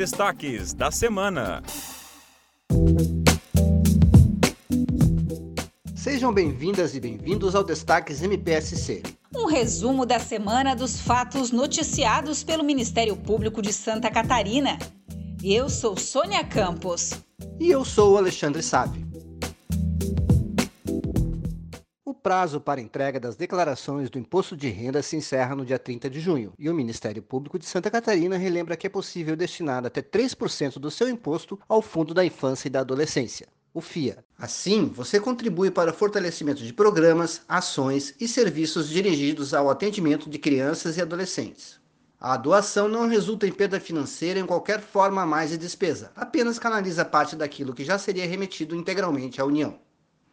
destaques da semana. Sejam bem-vindas e bem-vindos ao Destaques MPSC. Um resumo da semana dos fatos noticiados pelo Ministério Público de Santa Catarina. Eu sou Sônia Campos. E eu sou o Alexandre Sabe. Prazo para entrega das declarações do imposto de renda se encerra no dia 30 de junho, e o Ministério Público de Santa Catarina relembra que é possível destinar até 3% do seu imposto ao Fundo da Infância e da Adolescência, o FIA. Assim, você contribui para o fortalecimento de programas, ações e serviços dirigidos ao atendimento de crianças e adolescentes. A doação não resulta em perda financeira em qualquer forma a mais de despesa, apenas canaliza parte daquilo que já seria remetido integralmente à União.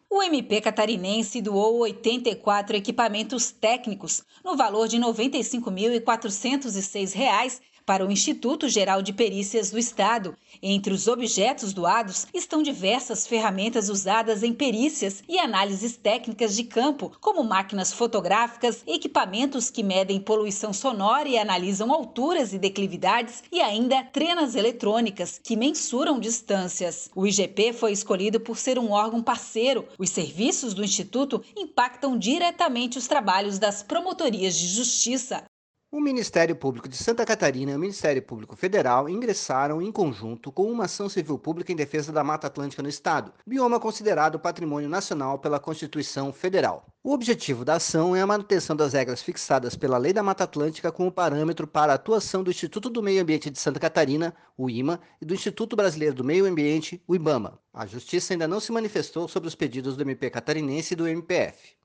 O MP catarinense doou 84 equipamentos técnicos no valor de R$ 95.406 para o Instituto Geral de Perícias do Estado. Entre os objetos doados estão diversas ferramentas usadas em perícias e análises técnicas de campo, como máquinas fotográficas, equipamentos que medem poluição sonora e analisam alturas e declividades, e ainda trenas eletrônicas que mensuram distâncias. O IGP foi escolhido por ser um órgão parceiro. Os serviços do Instituto impactam diretamente os trabalhos das promotorias de justiça. O Ministério Público de Santa Catarina e o Ministério Público Federal ingressaram em conjunto com uma ação civil pública em defesa da Mata Atlântica no Estado, bioma considerado patrimônio nacional pela Constituição Federal. O objetivo da ação é a manutenção das regras fixadas pela Lei da Mata Atlântica como parâmetro para a atuação do Instituto do Meio Ambiente de Santa Catarina, o IMA, e do Instituto Brasileiro do Meio Ambiente, o IBAMA. A Justiça ainda não se manifestou sobre os pedidos do MP catarinense e do MPF.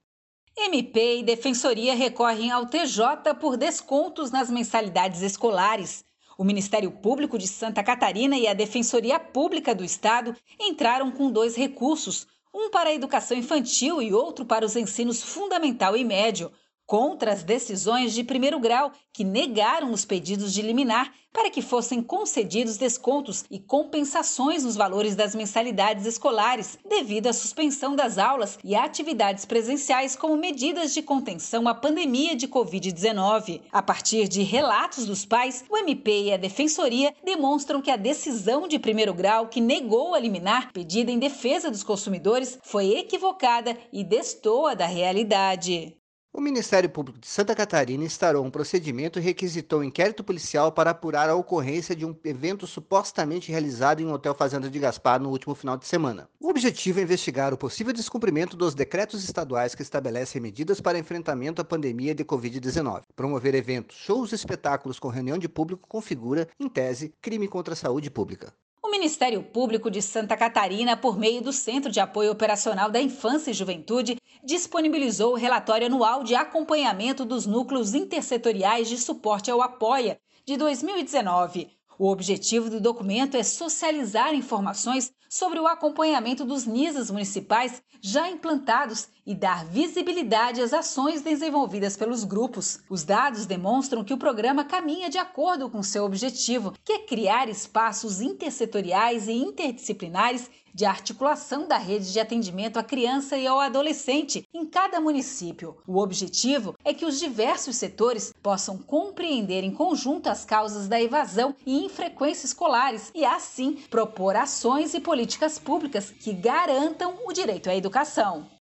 MP e Defensoria recorrem ao TJ por descontos nas mensalidades escolares. O Ministério Público de Santa Catarina e a Defensoria Pública do Estado entraram com dois recursos, um para a educação infantil e outro para os ensinos fundamental e médio, contra as decisões de primeiro grau que negaram os pedidos de liminar para que fossem concedidos descontos e compensações nos valores das mensalidades escolares devido à suspensão das aulas e atividades presenciais como medidas de contenção à pandemia de Covid-19. A partir de relatos dos pais, o MP e a Defensoria demonstram que a decisão de primeiro grau que negou a liminar pedida em defesa dos consumidores foi equivocada e destoa da realidade. O Ministério Público de Santa Catarina instaurou um procedimento e requisitou um inquérito policial para apurar a ocorrência de um evento supostamente realizado em um hotel Fazenda de Gaspar no último final de semana. O objetivo é investigar o possível descumprimento dos decretos estaduais que estabelecem medidas para enfrentamento à pandemia de Covid-19. Promover eventos, shows e espetáculos com reunião de público configura, em tese, crime contra a saúde pública. Ministério Público de Santa Catarina, por meio do Centro de Apoio Operacional da Infância e Juventude, disponibilizou o relatório anual de acompanhamento dos núcleos intersetoriais de suporte ao Apoia de 2019. O objetivo do documento é socializar informações sobre o acompanhamento dos NISAs municipais já implantados e dar visibilidade às ações desenvolvidas pelos grupos. Os dados demonstram que o programa caminha de acordo com seu objetivo, que é criar espaços intersetoriais e interdisciplinares de articulação da rede de atendimento à criança e ao adolescente em cada município. O objetivo é que os diversos setores possam compreender em conjunto as causas da evasão e infrequência escolares e, assim, propor ações e políticas públicas que garantam o direito à educação.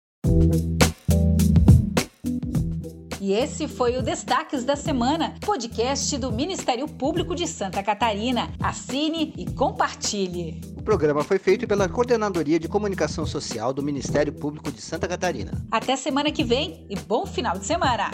E esse foi o Destaques da Semana, podcast do Ministério Público de Santa Catarina. Assine e compartilhe. O programa foi feito pela Coordenadoria de Comunicação Social do Ministério Público de Santa Catarina. Até semana que vem e bom final de semana!